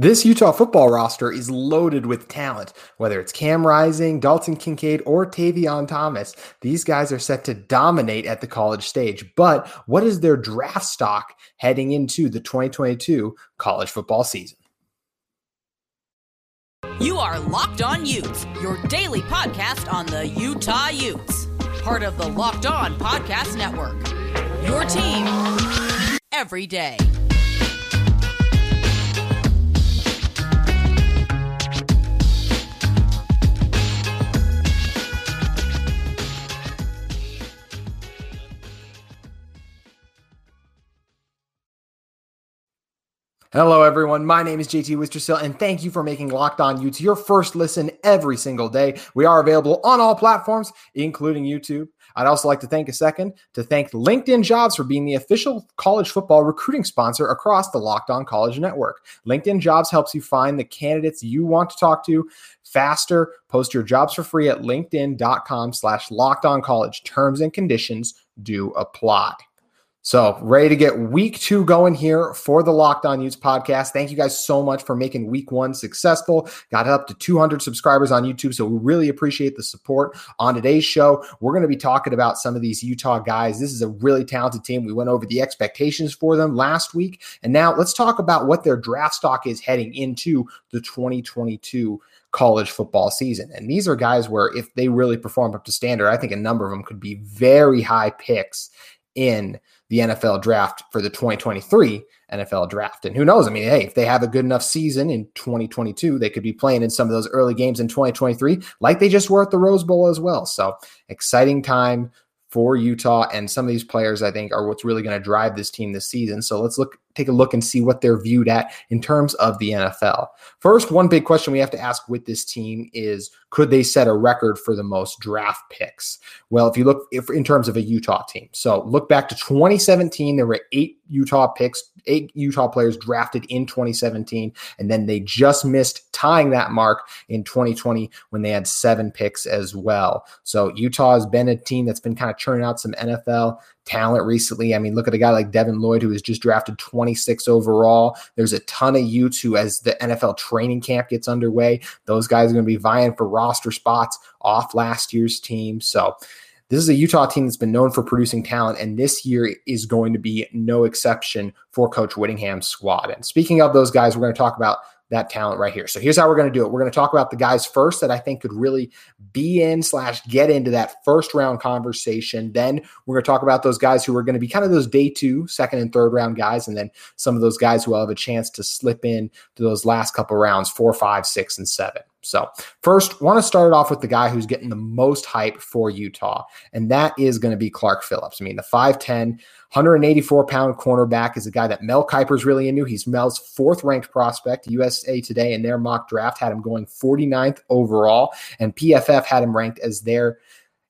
This Utah football roster is loaded with talent, whether it's Cam Rising, Dalton Kincaid, or Tavion Thomas. These guys are set to dominate at the college stage. But what is their draft stock heading into the 2022 college football season? You are Locked On Utes, your daily podcast on the Utah Utes, part of the Locked On Podcast Network. Your team every day. Hello, everyone. My name is JT Wistersill, and thank you for making Locked On Utes your first listen every single day. We are available on all platforms, including YouTube. I'd also like to thank a second to thank LinkedIn Jobs for being the official college football recruiting sponsor across the Locked On College Network. LinkedIn Jobs helps you find the candidates you want to talk to faster. Post your jobs for free at linkedin.com slash locked on college. Terms and conditions do apply. So, ready to get week two going here for the Locked On Utes podcast. Thank you guys so much for making week one successful. Got up to 200 subscribers on YouTube. So, we really appreciate the support. On today's show, we're going to be talking about some of these Utah guys. This is a really talented team. We went over the expectations for them last week. And now let's talk about what their draft stock is heading into the 2022 college football season. And these are guys where if they really perform up to standard, I think a number of them could be very high picks in the NFL draft for the 2023 NFL draft. And who knows? I mean, hey, if they have a good enough season in 2022, they could be playing in some of those early games in 2023, like they just were at the Rose Bowl as well. So exciting time for Utah. And some of these players, I think, are what's really going to drive this team this season. So let's look, take a look and see what they're viewed at in terms of the NFL. First, one big question we have to ask with this team is could they set a record for the most draft picks? Well, if you look if, in terms of a Utah team, so look back to 2017, there were eight Utah picks, eight Utah players drafted in 2017, and then they just missed tying that mark in 2020 when they had seven picks as well. So Utah has been a team that's been kind of churning out some NFL talent recently. I mean, look at a guy like Devin Lloyd, who was just drafted 26 overall. There's a ton of Utes who, as the NFL training camp gets underway, those guys are going to be vying for roster spots off last year's team. So, this is a Utah team that's been known for producing talent, and this year is going to be no exception for Coach Whittingham's squad. And speaking of those guys, we're going to talk about that talent right here. So here's how we're going to do it. We're going to talk about the guys first that I think could really be in slash get into that first round conversation. Then we're going to talk about those guys who are going to be kind of those day two, second and third round guys, and then some of those guys who will have a chance to slip in to those last couple rounds, four, five, six, and seven. So, first, want to start off with the guy who's getting the most hype for Utah, and that is going to be Clark Phillips. I mean, the 5'10, 184 pound cornerback is a guy that Mel Kiper's really into. He's Mel's fourth ranked prospect. USA Today in their mock draft had him going 49th overall, and PFF had him ranked as their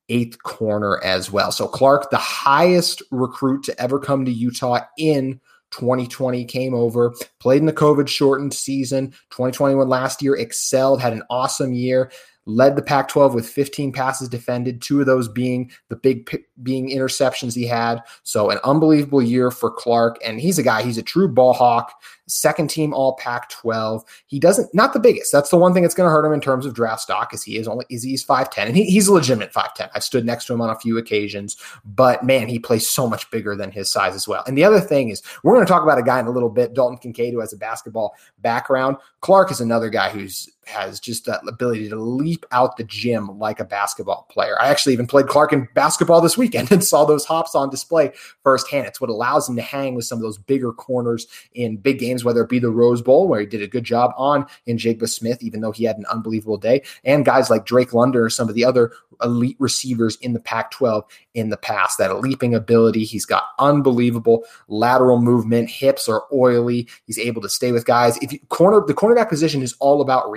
eighth corner as well. So, Clark, the highest recruit to ever come to Utah in 2020 came over, played in the COVID shortened season. 2021 last year excelled, had an awesome year led the Pac 12 with 15 passes defended, two of those being the big being interceptions he had. So, an unbelievable year for Clark. And he's a guy, he's a true ball hawk, second team all Pac 12. He doesn't, not the biggest. That's the one thing that's going to hurt him in terms of draft stock, is he is only, is he's 5'10. And he, he's a legitimate 5'10. I've stood next to him on a few occasions, but man, he plays so much bigger than his size as well. And the other thing is, we're going to talk about a guy in a little bit, Dalton Kincaid, who has a basketball background. Clark is another guy who's has just that ability to leap out the gym like a basketball player. I actually even played Clark in basketball this weekend and saw those hops on display firsthand. It's what allows him to hang with some of those bigger corners in big games, whether it be the Rose Bowl, where he did a good job on Njigba Smith, even though he had an unbelievable day, and guys like Drake London or some of the other elite receivers in the Pac 12 in the past. That leaping ability, he's got unbelievable lateral movement, hips are oily. He's able to stay with guys. If you corner, the cornerback position is all about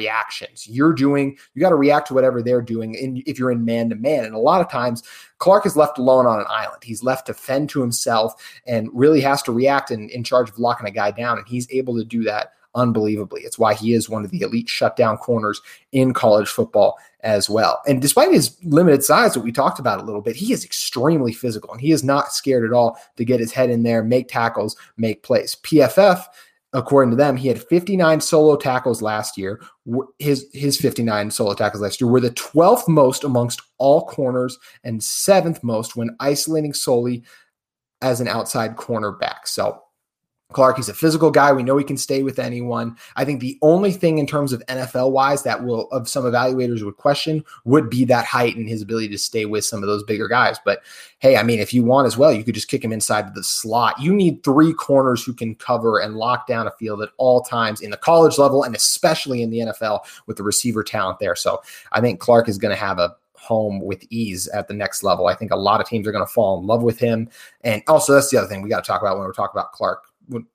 You're doing, you got to react to whatever they're doing in, if you're in man to man. And a lot of times, Clark is left alone on an island. He's left to fend to himself and really has to react in, in charge of locking a guy down. And he's able to do that unbelievably. It's why he is one of the elite shutdown corners in college football as well. And despite his limited size that we talked about a little bit, he is extremely physical and he is not scared at all to get his head in there, make tackles, make plays. PFF according to them, he had 59 solo tackles last year. His his 59 solo tackles last year were the 12th most amongst all corners and seventh most when isolating solely as an outside cornerback. So Clark, he's a physical guy. We know he can stay with anyone. I think the only thing in terms of NFL wise that will, of some evaluators would question, would be that height and his ability to stay with some of those bigger guys. But hey, I mean, if you want as well, you could just kick him inside the slot. You need three corners who can cover and lock down a field at all times in the college level and especially in the NFL with the receiver talent there. So I think Clark is going to have a home with ease at the next level. I think a lot of teams are going to fall in love with him. And also, that's the other thing we got to talk about when we're talking about Clark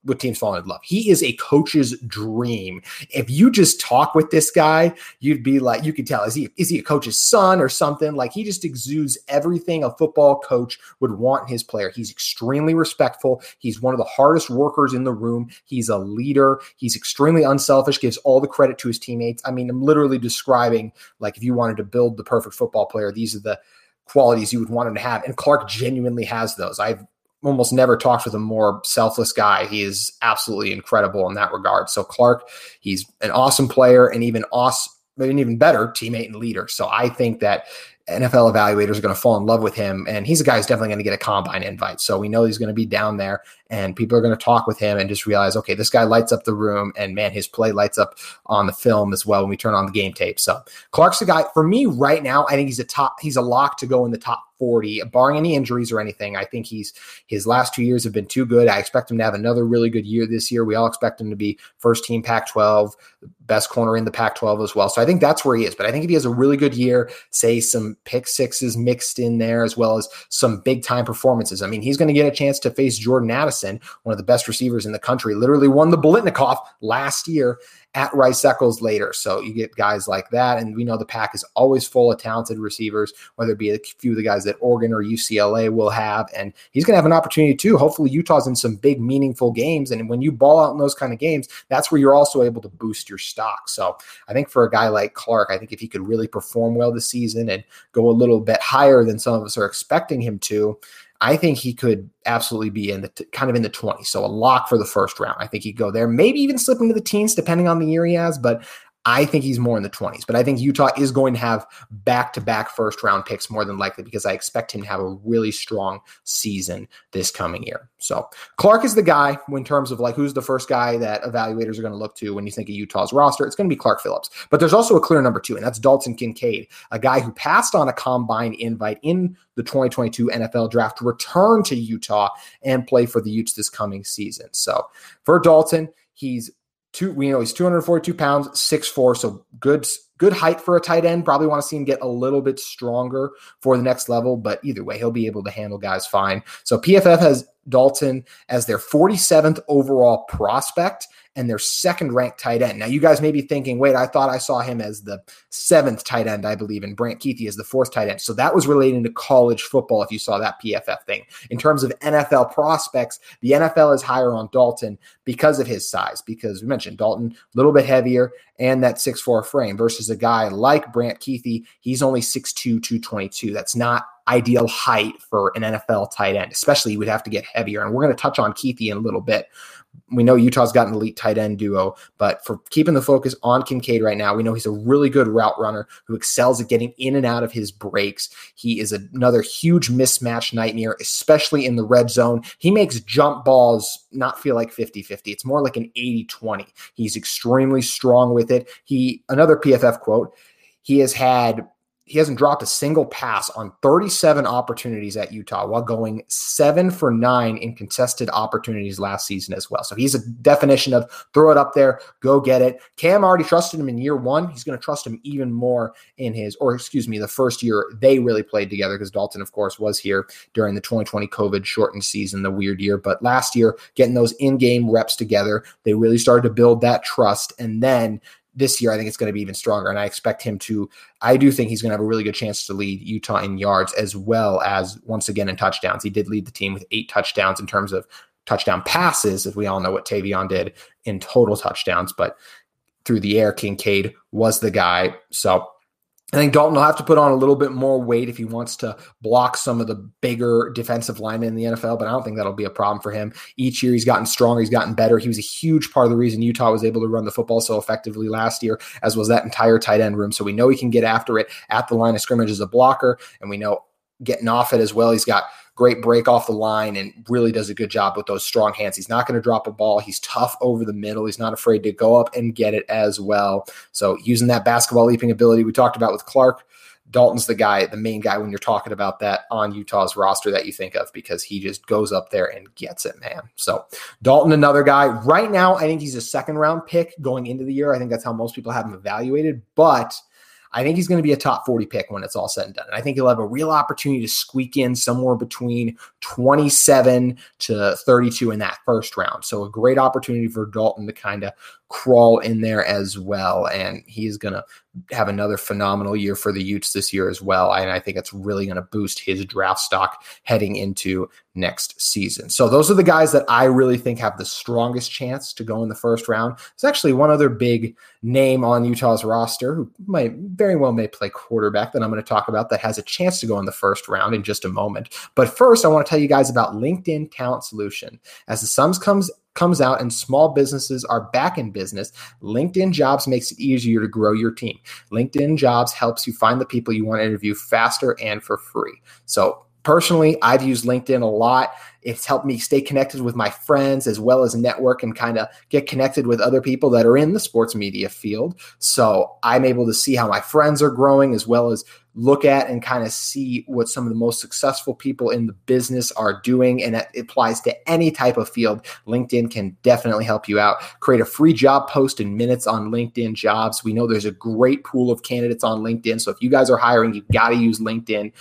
what teams fall in love. He is a coach's dream. If you just talk with this guy, you'd be like, you could tell is he is he a coach's son or something? Like he just exudes everything a football coach would want his player. He's extremely respectful. He's one of the hardest workers in the room. He's a leader. He's extremely unselfish. Gives all the credit to his teammates. I mean, I'm literally describing like if you wanted to build the perfect football player, these are the qualities you would want him to have. And Clark genuinely has those. I've almost never talked with a more selfless guy. He is absolutely incredible in that regard. So Clark, he's an awesome player and even awesome, an even better teammate and leader. So I think that NFL evaluators are going to fall in love with him. And he's a guy who's definitely going to get a combine invite. So we know he's going to be down there and people are going to talk with him and just realize, okay, this guy lights up the room and man, his play lights up on the film as well when we turn on the game tape. So Clark's the guy for me right now. I think he's a top, he's a lock to go in the top 40, barring any injuries or anything. I think he's his last two years have been too good. I expect him to have another really good year this year. We all expect him to be first team Pac 12, best corner in the Pac 12 as well. So I think that's where he is. But I think if he has a really good year, say some pick sixes mixed in there, as well as some big time performances, I mean, he's going to get a chance to face Jordan Addison, one of the best receivers in the country, literally won the Biletnikoff last year at Rice Eccles later. So you get guys like that. And we know the pack is always full of talented receivers, whether it be a few of the guys that Oregon or UCLA will have. And he's going to have an opportunity too. Hopefully, Utah's in some big, meaningful games. And when you ball out in those kind of games, that's where you're also able to boost your stock. So I think for a guy like Clark, I think if he could really perform well this season and go a little bit higher than some of us are expecting him to, I think he could absolutely be in the t- kind of in the 20s. So a lock for the first round. I think he'd go there, maybe even slip into the teens, depending on the year he has. But I think he's more in the 20s, but I think Utah is going to have back to back first round picks more than likely because I expect him to have a really strong season this coming year. So Clark is the guy in terms of like who's the first guy that evaluators are going to look to when you think of Utah's roster. It's going to be Clark Phillips, but there's also a clear number two, and that's Dalton Kincaid, a guy who passed on a combine invite in the 2022 NFL draft to return to Utah and play for the Utes this coming season. So for Dalton, he's two, we know he's 242 pounds, six four, so good, good height for a tight end. Probably want to see him get a little bit stronger for the next level, but either way, he'll be able to handle guys fine. So PFF has Dalton as their 47th overall prospect and their second ranked tight end. Now, you guys may be thinking, wait, I thought I saw him as the seventh tight end, I believe, and Brant Kuithe as the fourth tight end. So that was relating to college football if you saw that PFF thing. In terms of NFL prospects, the NFL is higher on Dalton because of his size, because we mentioned Dalton, a little bit heavier and that six four frame versus a guy like Brant Kuithe, He's only 6'2, 222. That's not ideal height for an NFL tight end, especially you would have to get heavier. And we're going to touch on Kuithe in a little bit we know Utah's got an elite tight end duo, but for keeping the focus on Kincaid right now, we know he's a really good route runner who excels at getting in and out of his breaks. He is another huge mismatch nightmare, especially in the red zone. He makes jump balls not feel like 50 50. It's more like an 80 20. He's extremely strong with it. He, another PFF quote, he has had he hasn't dropped a single pass on 37 opportunities at Utah while going seven for nine in contested opportunities last season as well. So he's a definition of throw it up there, go get it. Cam already trusted him in year one. He's going to trust him even more in his, or excuse me, the first year they really played together because Dalton, of course, was here during the 2020 COVID shortened season, the weird year. But last year, getting those in game reps together, they really started to build that trust. And then this year, I think it's going to be even stronger. And I expect him to, I do think he's going to have a really good chance to lead Utah in yards as well as once again in touchdowns. He did lead the team with eight touchdowns in terms of touchdown passes, as we all know what Tavion did in total touchdowns. But through the air, Kincaid was the guy. So I think Dalton will have to put on a little bit more weight if he wants to block some of the bigger defensive linemen in the NFL, but I don't think that'll be a problem for him. Each year he's gotten stronger, he's gotten better. He was a huge part of the reason Utah was able to run the football so effectively last year, as was that entire tight end room. So we know he can get after it at the line of scrimmage as a blocker, and we know getting off it as well. He's got great break off the line and really does a good job with those strong hands. He's not going to drop a ball. He's tough over the middle. He's not afraid to go up and get it as well. So using that basketball leaping ability we talked about with Clark, Dalton's the guy, the main guy when you're talking about that on Utah's roster that you think of because he just goes up there and gets it, man. So Dalton, another guy. Right now, I think he's a second round pick going into the year. I think that's how most people have him evaluated, but – I think he's going to be a top 40 pick when it's all said and done. And I think he'll have a real opportunity to squeak in somewhere between 27 to 32 in that first round. So a great opportunity for Dalton to kind of crawl in there as well. And he's going to have another phenomenal year for the Utes this year as well. And I think it's really going to boost his draft stock heading into next season. So those are the guys that I really think have the strongest chance to go in the first round. There's actually one other big name on Utah's roster who might very well may play quarterback that I'm going to talk about that has a chance to go in the first round in just a moment. But first, I want to tell you guys about LinkedIn Talent Solution. As the Sums comes comes out and small businesses are back in business, LinkedIn Jobs makes it easier to grow your team. LinkedIn Jobs helps you find the people you want to interview faster and for free. So, personally, I've used LinkedIn a lot. It's helped me stay connected with my friends as well as network and kind of get connected with other people that are in the sports media field. So I'm able to see how my friends are growing as well as look at and kind of see what some of the most successful people in the business are doing. And it applies to any type of field. LinkedIn can definitely help you out. Create a free job post in minutes on LinkedIn jobs. We know there's a great pool of candidates on LinkedIn. So if you guys are hiring, you've got to use LinkedIn.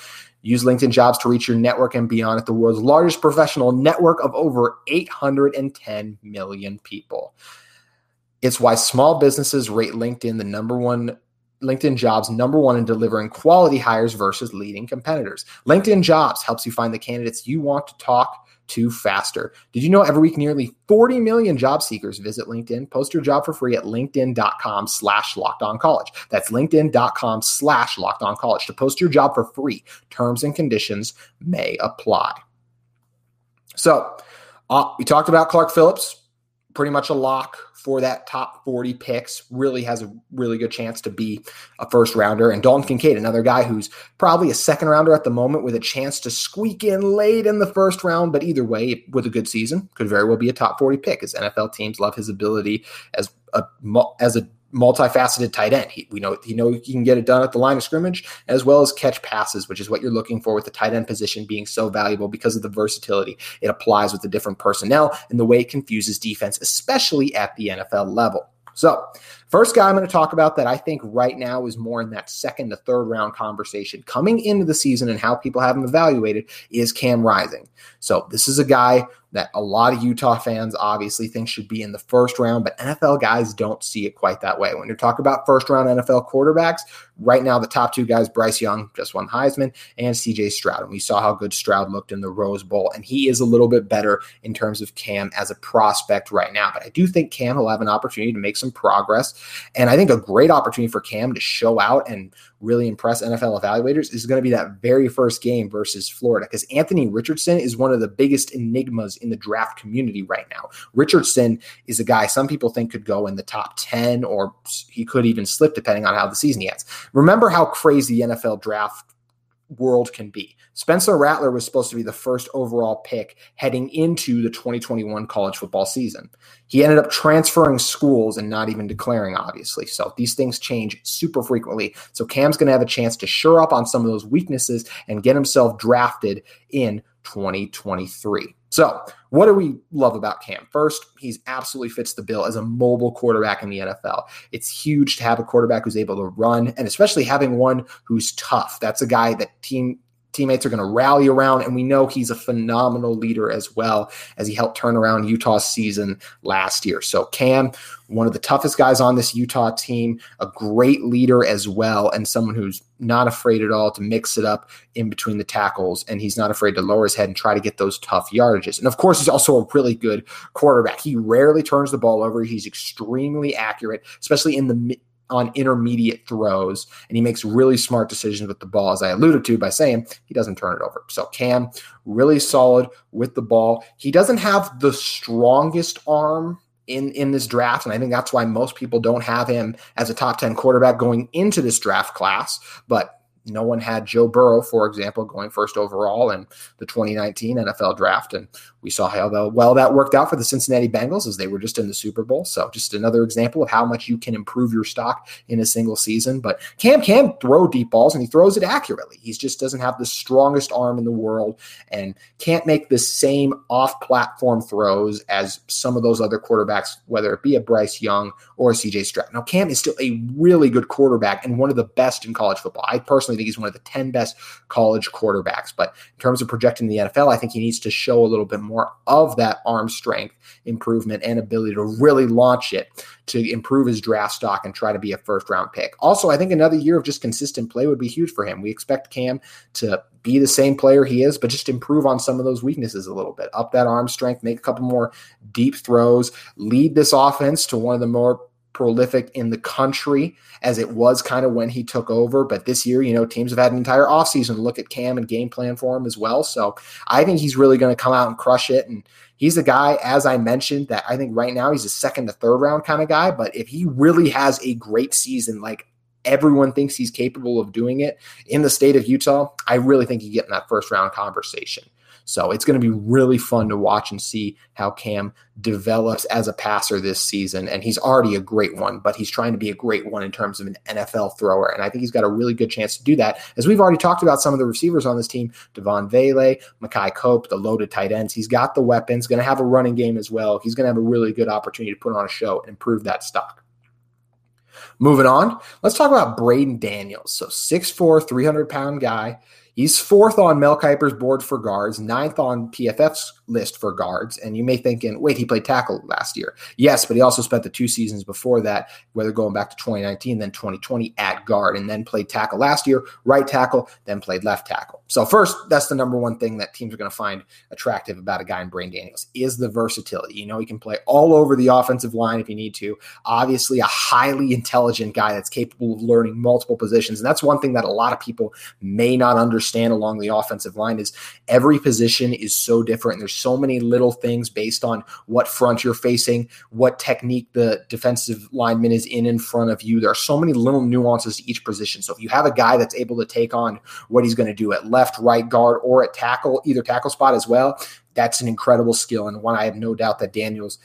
Use LinkedIn jobs to reach your network and beyond at the world's largest professional network of over 810 million people. It's why small businesses rate LinkedIn the number one LinkedIn Jobs number one in delivering quality hires versus leading competitors. LinkedIn Jobs helps you find the candidates you want to talk to faster. Did you know every week nearly 40 million job seekers visit LinkedIn? Post your job for free at linkedin.com slash locked on college. That's linkedin.com slash locked on college to post your job for free. Terms and conditions may apply. So uh, we talked about Clark Phillips, pretty much a lock for that top 40 picks, really has a really good chance to be a first rounder. And Dalton Kincaid, another guy who's probably a second rounder at the moment with a chance to squeak in late in the first round. But either way, with a good season, could very well be a top 40 pick as NFL teams love his ability as a as a multifaceted tight end. He, we know he know he can get it done at the line of scrimmage as well as catch passes, which is what you're looking for with the tight end position being so valuable because of the versatility it applies with the different personnel and the way it confuses defense, especially at the NFL level. So, first guy I'm going to talk about that I think right now is more in that second to third round conversation coming into the season and how people have him evaluated is Cam Rising. So, this is a guy that a lot of Utah fans obviously think should be in the first round, but NFL guys don't see it quite that way. When you're talking about first round NFL quarterbacks, right now the top two guys, Bryce Young just won Heisman, and CJ Stroud. And we saw how good Stroud looked in the Rose Bowl, and he is a little bit better in terms of Cam as a prospect right now. But I do think Cam will have an opportunity to make some progress, and I think a great opportunity for Cam to show out and really impress NFL evaluators is going to be that very first game versus Florida because Anthony Richardson is one of the biggest enigmas in the draft community right now. Richardson is a guy some people think could go in the top 10 or he could even slip depending on how the season ends. Remember how crazy the NFL draft world can be. Spencer Rattler was supposed to be the first overall pick heading into the 2021 college football season. He ended up transferring schools and not even declaring, obviously. So these things change super frequently. So Cam's going to have a chance to shore up on some of those weaknesses and get himself drafted in 2023. So, what do we love about Cam? First, he's absolutely fits the bill as a mobile quarterback in the NFL. It's huge to have a quarterback who's able to run, and especially having one who's tough. That's a guy that team teammates are going to rally around. And we know he's a phenomenal leader as well as he helped turn around Utah's season last year. So, Cam, one of the toughest guys on this Utah team, a great leader as well, and someone who's not afraid at all to mix it up in between the tackles. And he's not afraid to lower his head and try to get those tough yardages. And of course, he's also a really good quarterback. He rarely turns the ball over, he's extremely accurate, especially in the on intermediate throws, and he makes really smart decisions with the ball, as I alluded to by saying he doesn't turn it over. So Cam, really solid with the ball. He doesn't have the strongest arm in in this draft, and I think that's why most people don't have him as a top ten quarterback going into this draft class. But no one had Joe Burrow, for example, going first overall in the 2019 NFL draft. And we saw how well that worked out for the Cincinnati Bengals as they were just in the Super Bowl. So just another example of how much you can improve your stock in a single season. But Cam can throw deep balls and he throws it accurately. He just doesn't have the strongest arm in the world and can't make the same off platform throws as some of those other quarterbacks, whether it be a Bryce Young or a CJ Stroud. Now, Cam is still a really good quarterback and one of the best in college football. I personally think he's one of the 10 best college quarterbacks. But in terms of projecting the NFL, I think he needs to show a little bit more of that arm strength improvement and ability to really launch it to improve his draft stock and try to be a first round pick. Also, I think another year of just consistent play would be huge for him. We expect Cam to be the same player he is, but just improve on some of those weaknesses a little bit. Up that arm strength, make a couple more deep throws, lead this offense to one of the more prolific in the country as it was kind of when he took over. But this year, you know, teams have had an entire offseason to look at Cam and game plan for him as well. So I think he's really going to come out and crush it. And he's a guy, as I mentioned, that I think right now he's a second to third round kind of guy. But if he really has a great season, like everyone thinks he's capable of doing it in the state of Utah, I really think you get in that first round conversation. So it's going to be really fun to watch and see how Cam develops as a passer this season. And he's already a great one, but he's trying to be a great one in terms of an NFL thrower. And I think he's got a really good chance to do that. As we've already talked about some of the receivers on this team, Devaughn Vele, Makai Cope, the loaded tight ends. He's got the weapons, going to have a running game as well. He's going to have a really good opportunity to put on a show and improve that stock. Moving on, let's talk about Braeden Daniels. So 6'4, 300 pound guy. He's fourth on Mel Kiper's board for guards, ninth on PFF's list for guards. And you may think, in, wait, he played tackle last year. Yes, but he also spent the two seasons before that, whether going back to 2019, then 2020 at guard, and then played tackle last year, right tackle, then played left tackle. So first, that's the number one thing that teams are going to find attractive about a guy in Braeden Daniels is the versatility. You know, he can play all over the offensive line if you need to. Obviously, a highly intelligent guy that's capable of learning multiple positions. And that's one thing that a lot of people may not understand along the offensive line is every position is so different. There's so many little things based on what front you're facing, what technique the defensive lineman is in in front of you. There are so many little nuances to each position. So if you have a guy that's able to take on what he's going to do at left, right guard, or at tackle, either tackle spot as well, that's an incredible skill and one I have no doubt that Daniels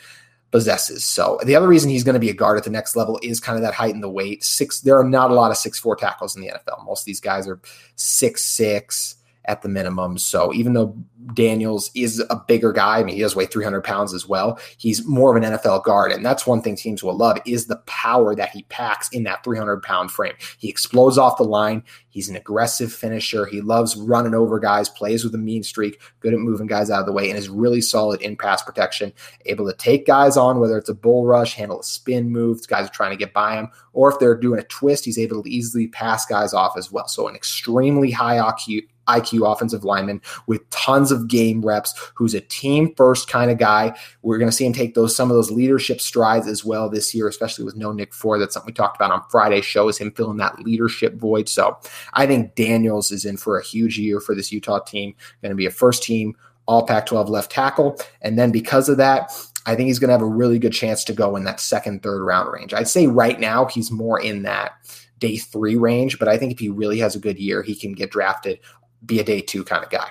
possesses. So the other reason he's going to be a guard at the next level is kind of that height and the weight. Six, there are not a lot of six four tackles in the NFL. Most of these guys are six six at the minimum. So even though Daniels is a bigger guy, I mean, he does weigh 300 pounds as well. He's more of an NFL guard. And that's one thing teams will love is the power that he packs in that 300 pound frame. He explodes off the line. He's an aggressive finisher. He loves running over guys, plays with a mean streak, good at moving guys out of the way, and is really solid in pass protection, able to take guys on, whether it's a bull rush, handle a spin move, guys are trying to get by him, or if they're doing a twist, he's able to easily pass guys off as well. So an extremely high IQ, IQ offensive lineman with tons of game reps, who's a team first kind of guy. We're going to see him take those some of those leadership strides as well this year, especially with no Nick Ford. That's something we talked about on Friday. Show is him filling that leadership void. So I think Daniels is in for a huge year for this Utah team. Going to be a first team all Pac 12 left tackle. And then because of that, I think he's going to have a really good chance to go in that second, third round range. I'd say right now he's more in that day three range, but I think if he really has a good year, he can get drafted, be a day two kind of guy.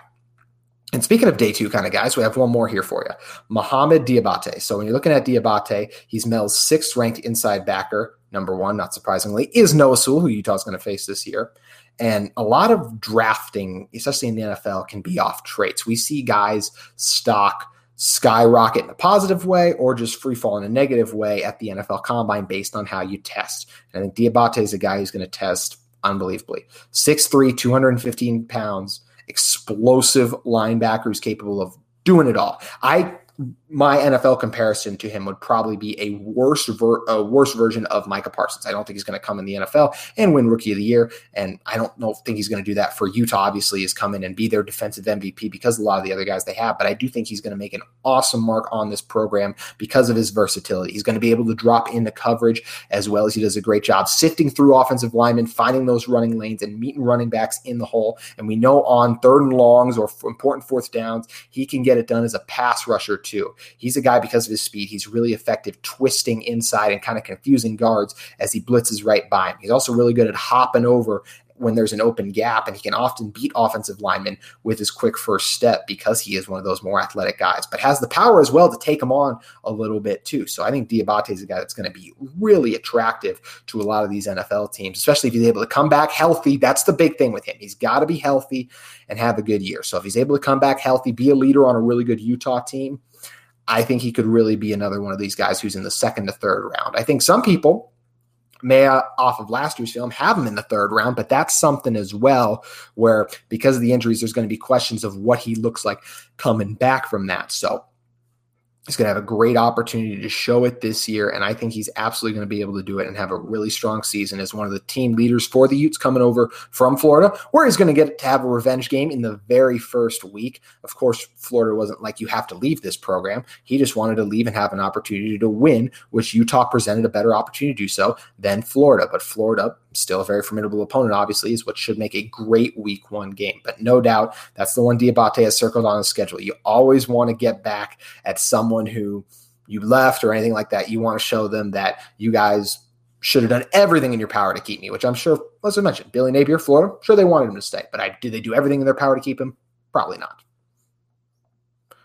And speaking of day two kind of guys, we have one more here for you. Mohamoud Diabate. So when you're looking at Diabate, he's Mel's sixth ranked inside backer. Number one, not surprisingly, is Noah Sewell, who Utah's going to face this year. And a lot of drafting, especially in the NFL, can be off traits. We see guys stock skyrocket in a positive way or just free fall in a negative way at the NFL combine based on how you test. And I think Diabate is a guy who's going to test unbelievably. 6'3, 215 pounds, explosive linebacker who's capable of doing it all. I my NFL comparison to him would probably be a worse ver- a worse version of Micah Parsons. I don't think he's going to come in the NFL and win Rookie of the Year, and I don't know think he's going to do that for Utah. Obviously, is come in and be their defensive MVP because a lot of the other guys they have. But I do think he's going to make an awesome mark on this program because of his versatility. He's going to be able to drop into coverage as well as he does a great job sifting through offensive linemen, finding those running lanes, and meeting running backs in the hole. And we know on third and longs or important fourth downs, he can get it done as a pass rusher too. He's a guy because of his speed. He's really effective twisting inside and kind of confusing guards as he blitzes right by him. He's also really good at hopping over when there's an open gap, and he can often beat offensive linemen with his quick first step because he is one of those more athletic guys, but has the power as well to take him on a little bit too. So I think Diabate is a guy that's going to be really attractive to a lot of these NFL teams, especially if he's able to come back healthy. That's the big thing with him. He's got to be healthy and have a good year. So if he's able to come back healthy, be a leader on a really good Utah team, I think he could really be another one of these guys who's in the second to third round. I think some people may uh, off of last year's film have him in the third round, but that's something as well where because of the injuries, there's going to be questions of what he looks like coming back from that. So He's going to have a great opportunity to show it this year, and I think he's absolutely going to be able to do it and have a really strong season as one of the team leaders for the Utes coming over from Florida, where he's going to get to have a revenge game in the very first week. Of course, Florida wasn't like you have to leave this program. He just wanted to leave and have an opportunity to win, which Utah presented a better opportunity to do so than Florida. But Florida still a very formidable opponent, obviously, is what should make a great week one game. But no doubt that's the one Diabate has circled on his schedule. You always want to get back at someone who you left or anything like that. You want to show them that you guys should have done everything in your power to keep me, which I'm sure, as I mentioned, Billy Napier, Florida, sure they wanted him to stay. But I, did they do everything in their power to keep him? Probably not.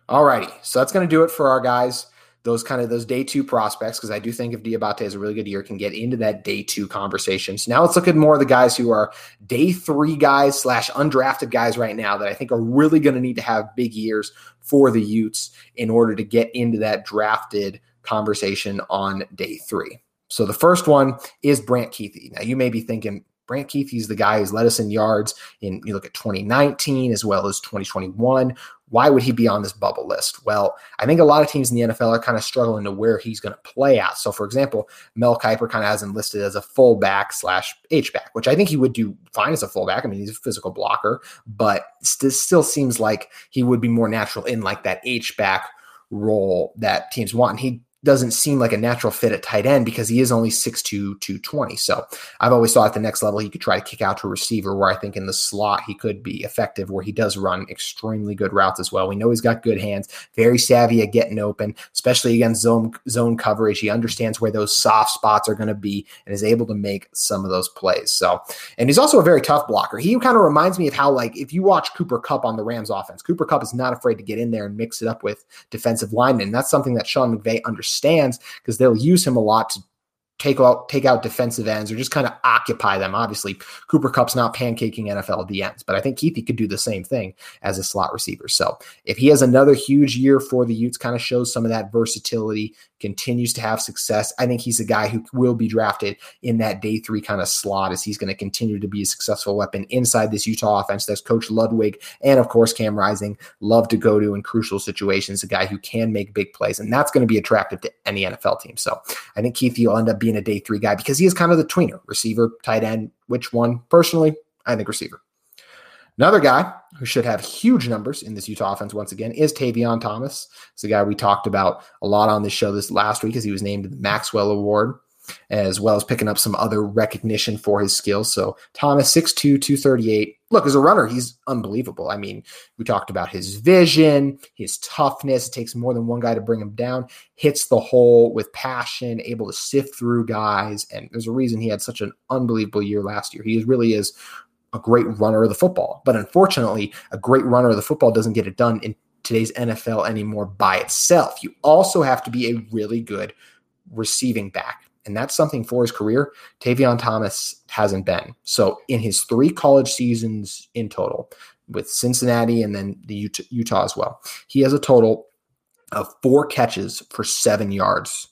All righty. So that's going to do it for our guys those kind of those day two prospects, because I do think if Diabate has a really good year, can get into that day two conversation. So now let's look at more of the guys who are day three guys slash undrafted guys right now that I think are really going to need to have big years for the Utes in order to get into that drafted conversation on day three. So the first one is Brant Kuithe. Now you may be thinking, Brant Kuithe is the guy who's led us in yards in you look at 2019 as well as 2021. Why would he be on this bubble list? Well, I think a lot of teams in the NFL are kind of struggling to where he's going to play at. So, for example, Mel Kiper kind of has him listed as a fullback slash H back, which I think he would do fine as a fullback. I mean, he's a physical blocker, but this still seems like he would be more natural in like that H back role that teams want. And he doesn't seem like a natural fit at tight end because he is only 6'2, 220. So I've always thought at the next level he could try to kick out to a receiver where I think in the slot he could be effective, where he does run extremely good routes as well. We know he's got good hands, very savvy at getting open, especially against zone zone coverage. He understands where those soft spots are going to be and is able to make some of those plays. So, and he's also a very tough blocker. He kind of reminds me of how, like, if you watch Cooper Kupp on the Rams offense, Cooper Kupp is not afraid to get in there and mix it up with defensive linemen. That's something that Sean McVay understands stands because they'll use him a lot to take out take out defensive ends or just kind of occupy them. Obviously, Cooper Kupp's not pancaking NFL DNs, but I think Kuithe could do the same thing as a slot receiver. So if he has another huge year for the Utes, kind of shows some of that versatility, continues to have success. I think he's a guy who will be drafted in that day three kind of slot as he's going to continue to be a successful weapon inside this Utah offense. That's Coach Ludwig and, of course, Cam Rising love to go to in crucial situations, a guy who can make big plays. And that's going to be attractive to any NFL team. So I think Keith will end up being a day three guy because he is kind of the tweener receiver, tight end. Which one? Personally, I think receiver. Another guy who should have huge numbers in this Utah offense once again is Tavion Thomas. It's a guy we talked about a lot on this show this last week as he was named the Maxwell Award, as well as picking up some other recognition for his skills. So Thomas, 6'2, 238. Look, as a runner, he's unbelievable. I mean, we talked about his vision, his toughness. It takes more than one guy to bring him down. Hits the hole with passion, able to sift through guys. And there's a reason he had such an unbelievable year last year. He really is a great runner of the football. But unfortunately, a great runner of the football doesn't get it done in today's NFL anymore by itself. You also have to be a really good receiving back. And that's something for his career. Tavion Thomas hasn't been. So in his three college seasons in total, with Cincinnati and then the Utah, Utah as well, he has a total of four catches for seven yards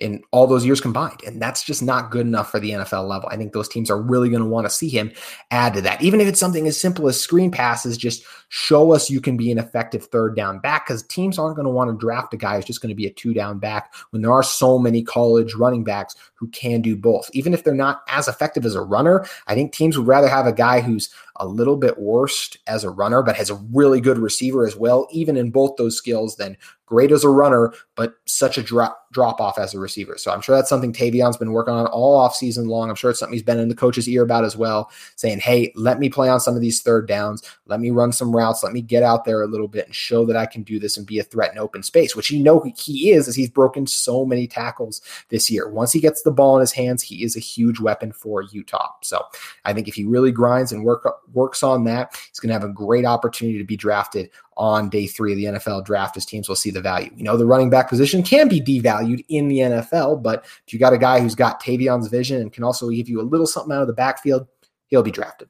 in all those years combined. And that's just not good enough for the NFL level. I think those teams are really going to want to see him add to that. Even if it's something as simple as screen passes, just show us you can be an effective third down back because teams aren't going to want to draft a guy who's just going to be a two down back when there are so many college running backs who can do both. Even if they're not as effective as a runner, I think teams would rather have a guy who's a little bit worse as a runner, but has a really good receiver as well, even in both those skills, than great as a runner, but such a drop drop off as a receiver. So I'm sure that's something Tavion's been working on all off season long. I'm sure it's something he's been in the coach's ear about as well, saying, "Hey, let me play on some of these third downs. Let me run some routes. Let me get out there a little bit and show that I can do this and be a threat in open space." Which you know he is, as he's broken so many tackles this year. Once he gets the ball in his hands, he is a huge weapon for Utah. So I think if he really grinds and work works on that, he's going to have a great opportunity to be drafted on day three of the NFL draft as teams will see the value. You know, the running back position can be devalued in the NFL, but if you got a guy who's got Tavion's vision and can also give you a little something out of the backfield, he'll be drafted.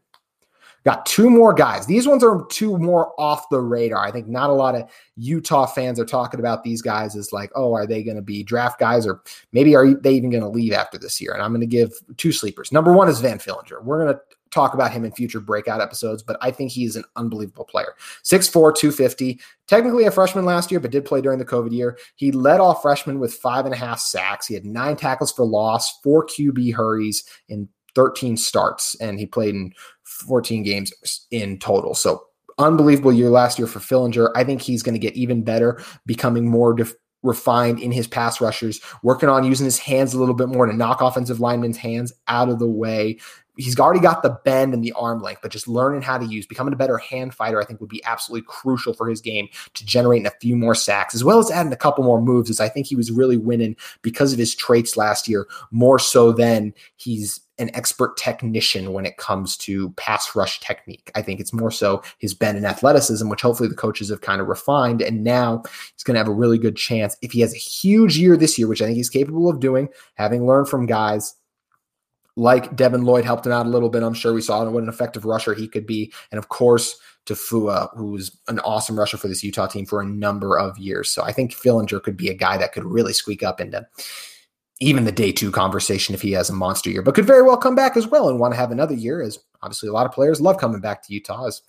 Got two more guys. These ones are two more off the radar. I think not a lot of Utah fans are talking about these guys as like, oh, are they going to be draft guys or maybe are they even going to leave after this year? And I'm going to give two sleepers. Number one is Van Fillinger. We're going to talk about him in future breakout episodes, but I think he's an unbelievable player. 6'4, 250, technically a freshman last year, but did play during the COVID year. He led off freshmen with five and a half sacks. He had nine tackles for loss, four QB hurries in 13 starts, and he played in 14 games in total. So unbelievable year last year for Fillinger. I think he's going to get even better, becoming more def- refined in his pass rushers, working on using his hands a little bit more to knock offensive linemen's hands out of the way, he's already got the bend and the arm length, but just learning how to use, becoming a better hand fighter, I think would be absolutely crucial for his game to generate a few more sacks, as well as adding a couple more moves, as I think he was really winning because of his traits last year, more so than he's an expert technician when it comes to pass rush technique. I think it's more so his bend and athleticism, which hopefully the coaches have kind of refined. And now he's going to have a really good chance if he has a huge year this year, which I think he's capable of doing, having learned from guys like Devin Lloyd helped him out a little bit. I'm sure we saw what an effective rusher he could be. And of course, Tafua, who's an awesome rusher for this Utah team for a number of years. So I think Fillinger could be a guy that could really squeak up into even the day two conversation if he has a monster year, but could very well come back as well and want to have another year, as obviously a lot of players love coming back to Utah as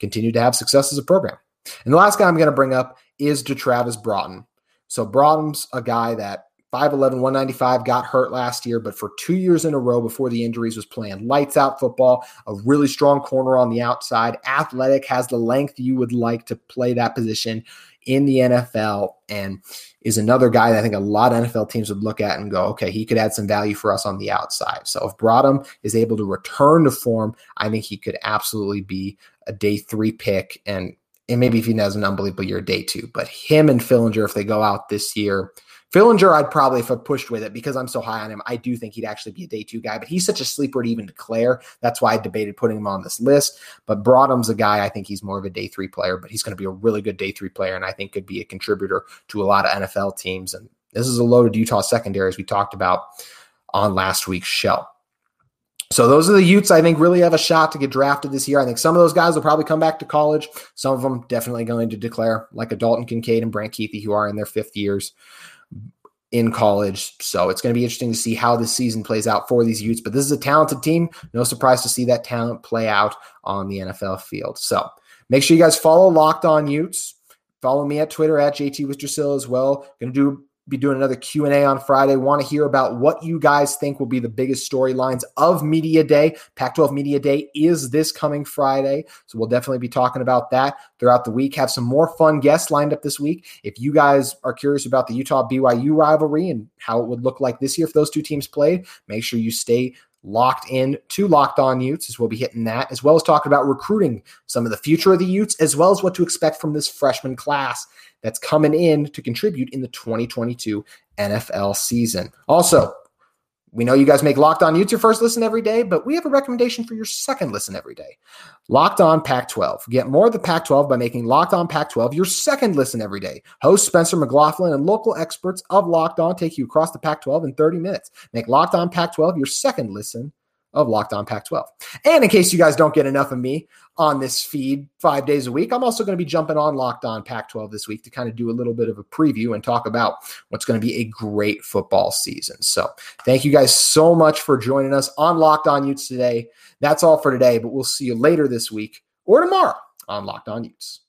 continue to have success as a program. And the last guy I'm going to bring up is to Travis Broughton. So Broughton's a guy that 5'11, 195, got hurt last year, but for two years in a row before the injuries was playing lights out football, a really strong corner on the outside, athletic, has the length you would like to play that position in the NFL, and is another guy that I think a lot of NFL teams would look at and go, okay, he could add some value for us on the outside. So if Broughton is able to return to form, I think he could absolutely be a day three pick and and maybe if he has an unbelievable year, day two. But him and Fillinger, if they go out this year, Fillinger, I'd probably I pushed with it because I'm so high on him. I do think he'd actually be a day two guy, but he's such a sleeper to even declare. That's why I debated putting him on this list. But Broughton's a guy I think he's more of a day three player, but he's going to be a really good day three player, and I think could be a contributor to a lot of NFL teams. And this is a loaded Utah secondary as we talked about on last week's show. So those are the Utes I think really have a shot to get drafted this year. I think some of those guys will probably come back to college. Some of them definitely going to declare, like a Dalton Kincaid and Brant Kuithe, who are in their fifth years in college. So it's going to be interesting to see how this season plays out for these Utes. But this is a talented team. No surprise to see that talent play out on the NFL field. So make sure you guys follow Locked On Utes. Follow me at Twitter at JT with Wistersill as well. Going to do be doing another q&a on friday. Want to hear about what you guys think will be the biggest storylines of media day. Pac 12 media day is this coming friday so we'll definitely be talking about that throughout the week. Have some more fun guests lined up this week. If you guys are curious about the utah byu rivalry and how it would look like this year if those two teams played make sure you stay locked in to Locked On Utes, as we'll be hitting that, as well as talking about recruiting some of the future of the Utes, as well as what to expect from this freshman class that's coming in to contribute in the 2022 NFL season. Also, we know you guys make Locked On your first listen every day, but we have a recommendation for your second listen every day. Locked On Pac 12. Get more of the Pac 12 by making Locked On Pac 12 your second listen every day. Host Spencer McLaughlin and local experts of Locked On take you across the Pac 12 in 30 minutes. Make Locked On Pac 12 your second listen of Locked On Pac 12. And in case you guys don't get enough of me on this feed five days a week, I'm also going to be jumping on Locked On Pac 12 this week to kind of do a little bit of a preview and talk about what's going to be a great football season. So thank you guys so much for joining us on Locked On Utes today. That's all for today, but we'll see you later this week or tomorrow on Locked On Utes.